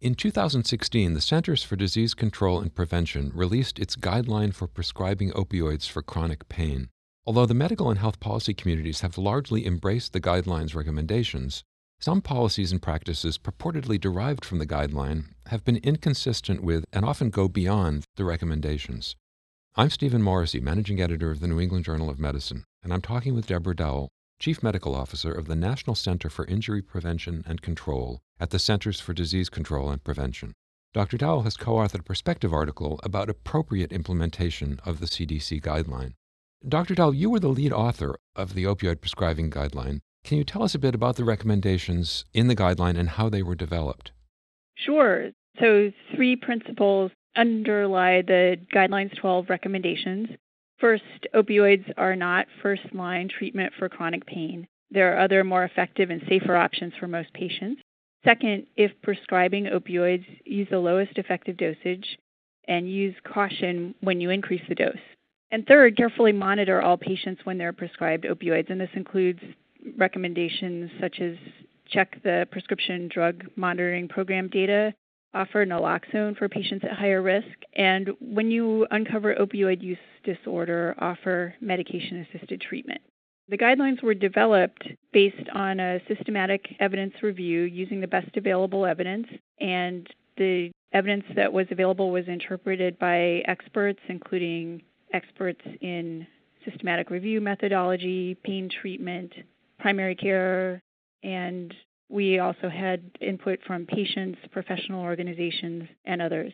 In 2016, the Centers for Disease Control and Prevention released its guideline for prescribing opioids for chronic pain. Although the medical and health policy communities have largely embraced the guideline's recommendations, some policies and practices purportedly derived from the guideline have been inconsistent with and often go beyond the recommendations. I'm Stephen Morrissey, managing editor of the New England Journal of Medicine, and I'm talking with Deborah Dowell, Chief Medical Officer of the National Center for Injury Prevention and Control at the Centers for Disease Control and Prevention. Dr. Dowell has co authored a perspective article about appropriate implementation of the CDC guideline. Dr. Dowell, you were the lead author of the opioid prescribing guideline. Can you tell us a bit about the recommendations in the guideline and how they were developed? Sure. So, three principles underlie the guidelines 12 recommendations. First, opioids are not first line treatment for chronic pain. There are other more effective and safer options for most patients. Second, if prescribing opioids, use the lowest effective dosage and use caution when you increase the dose. And third, carefully monitor all patients when they're prescribed opioids, and this includes recommendations such as check the prescription drug monitoring program data offer naloxone for patients at higher risk, and when you uncover opioid use disorder, offer medication assisted treatment. The guidelines were developed based on a systematic evidence review using the best available evidence, and the evidence that was available was interpreted by experts, including experts in systematic review methodology, pain treatment, primary care, and we also had input from patients, professional organizations, and others.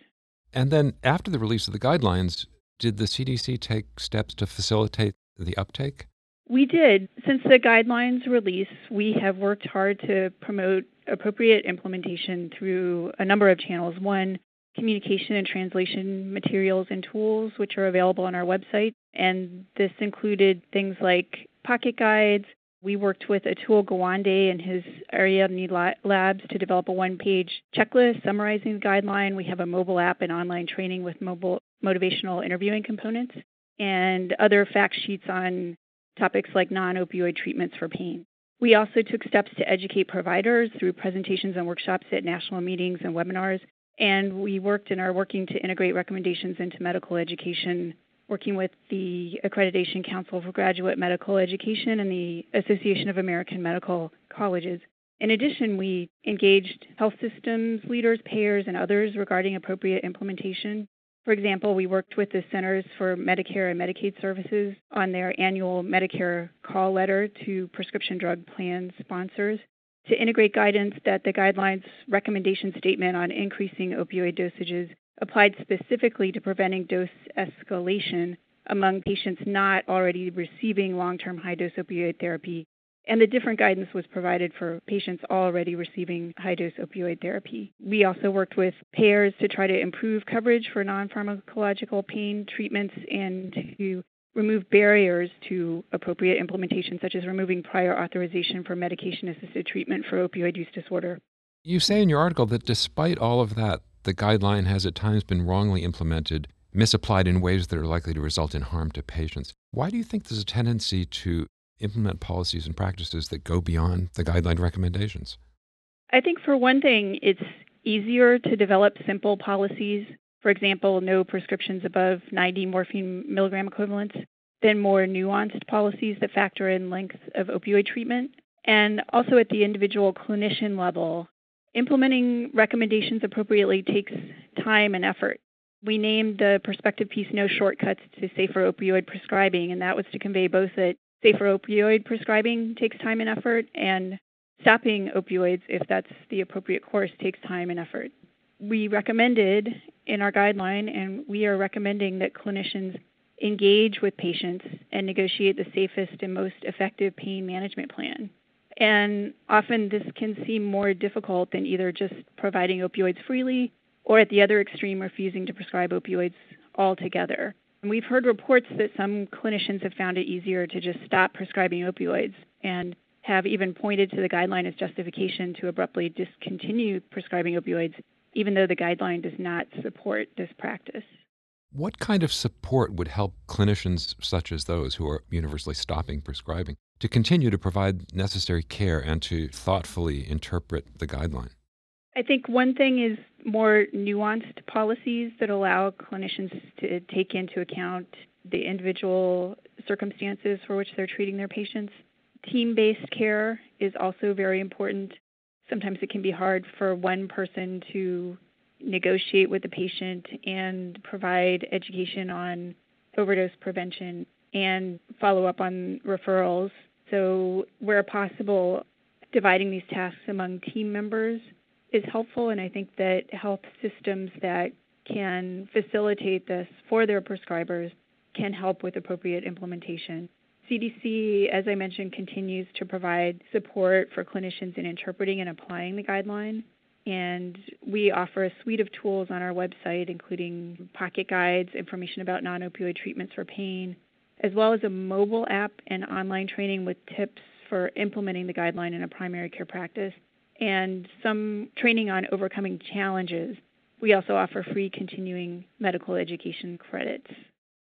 And then, after the release of the guidelines, did the CDC take steps to facilitate the uptake? We did. Since the guidelines release, we have worked hard to promote appropriate implementation through a number of channels. One, communication and translation materials and tools, which are available on our website. And this included things like pocket guides, we worked with Atul Gawande and his Ariadne Labs to develop a one page checklist summarizing the guideline. We have a mobile app and online training with mobile motivational interviewing components and other fact sheets on topics like non opioid treatments for pain. We also took steps to educate providers through presentations and workshops at national meetings and webinars. And we worked and are working to integrate recommendations into medical education working with the Accreditation Council for Graduate Medical Education and the Association of American Medical Colleges. In addition, we engaged health systems leaders, payers, and others regarding appropriate implementation. For example, we worked with the Centers for Medicare and Medicaid Services on their annual Medicare call letter to prescription drug plan sponsors to integrate guidance that the guidelines recommendation statement on increasing opioid dosages applied specifically to preventing dose escalation among patients not already receiving long term high dose opioid therapy. And the different guidance was provided for patients already receiving high dose opioid therapy. We also worked with payers to try to improve coverage for non pharmacological pain treatments and to remove barriers to appropriate implementation, such as removing prior authorization for medication assisted treatment for opioid use disorder. You say in your article that despite all of that, the guideline has at times been wrongly implemented, misapplied in ways that are likely to result in harm to patients. Why do you think there's a tendency to implement policies and practices that go beyond the guideline recommendations? I think, for one thing, it's easier to develop simple policies. For example, no prescriptions above 90 morphine milligram equivalents than more nuanced policies that factor in length of opioid treatment. And also at the individual clinician level, Implementing recommendations appropriately takes time and effort. We named the perspective piece No Shortcuts to Safer Opioid Prescribing, and that was to convey both that safer opioid prescribing takes time and effort, and stopping opioids, if that's the appropriate course, takes time and effort. We recommended in our guideline, and we are recommending that clinicians engage with patients and negotiate the safest and most effective pain management plan. And often this can seem more difficult than either just providing opioids freely or at the other extreme, refusing to prescribe opioids altogether. And we've heard reports that some clinicians have found it easier to just stop prescribing opioids and have even pointed to the guideline as justification to abruptly discontinue prescribing opioids, even though the guideline does not support this practice. What kind of support would help clinicians such as those who are universally stopping prescribing to continue to provide necessary care and to thoughtfully interpret the guideline? I think one thing is more nuanced policies that allow clinicians to take into account the individual circumstances for which they're treating their patients. Team based care is also very important. Sometimes it can be hard for one person to negotiate with the patient and provide education on overdose prevention and follow up on referrals. So, where possible, dividing these tasks among team members is helpful, and I think that health systems that can facilitate this for their prescribers can help with appropriate implementation. CDC, as I mentioned, continues to provide support for clinicians in interpreting and applying the guideline. And we offer a suite of tools on our website, including pocket guides, information about non opioid treatments for pain, as well as a mobile app and online training with tips for implementing the guideline in a primary care practice, and some training on overcoming challenges. We also offer free continuing medical education credits.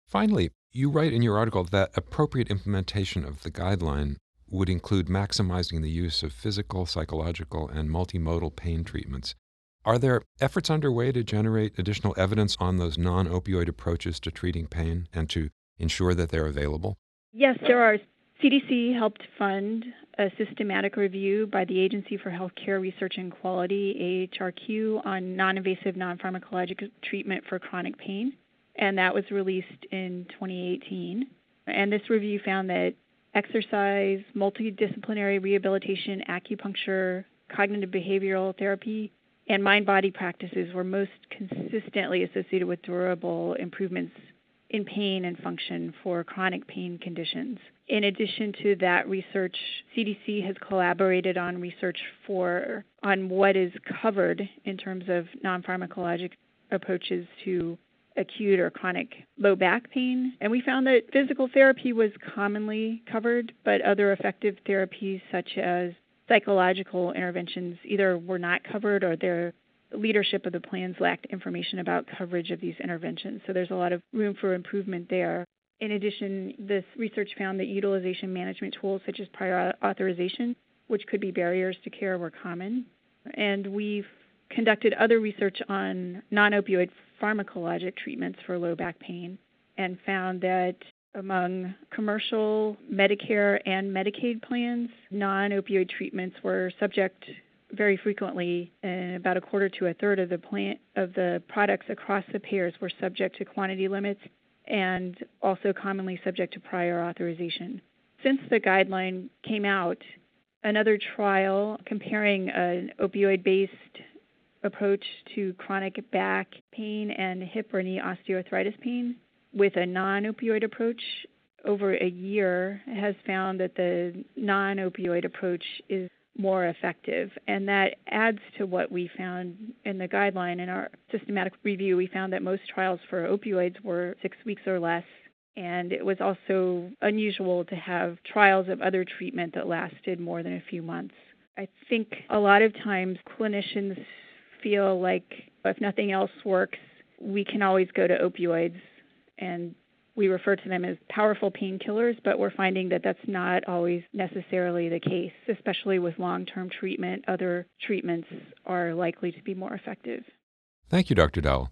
Finally, you write in your article that appropriate implementation of the guideline would include maximizing the use of physical, psychological, and multimodal pain treatments. Are there efforts underway to generate additional evidence on those non opioid approaches to treating pain and to ensure that they're available? Yes, there are. CDC helped fund a systematic review by the Agency for Healthcare Research and Quality, AHRQ, on non invasive non pharmacologic treatment for chronic pain, and that was released in 2018. And this review found that exercise, multidisciplinary rehabilitation, acupuncture, cognitive behavioral therapy, and mind body practices were most consistently associated with durable improvements in pain and function for chronic pain conditions. In addition to that research, CDC has collaborated on research for on what is covered in terms of non-pharmacologic approaches to acute or chronic low back pain. And we found that physical therapy was commonly covered, but other effective therapies such as psychological interventions either were not covered or their leadership of the plans lacked information about coverage of these interventions. So there's a lot of room for improvement there. In addition, this research found that utilization management tools such as prior authorization, which could be barriers to care, were common. And we've conducted other research on non opioid pharmacologic treatments for low back pain and found that among commercial, Medicare, and Medicaid plans, non opioid treatments were subject very frequently, and about a quarter to a third of the plant of the products across the payers were subject to quantity limits and also commonly subject to prior authorization. Since the guideline came out, another trial comparing an opioid based approach to chronic back pain and hip or knee osteoarthritis pain with a non opioid approach over a year has found that the non opioid approach is more effective. And that adds to what we found in the guideline. In our systematic review, we found that most trials for opioids were six weeks or less. And it was also unusual to have trials of other treatment that lasted more than a few months. I think a lot of times clinicians feel like if nothing else works, we can always go to opioids and we refer to them as powerful painkillers, but we're finding that that's not always necessarily the case, especially with long term treatment. Other treatments are likely to be more effective. Thank you, Dr. Dowell.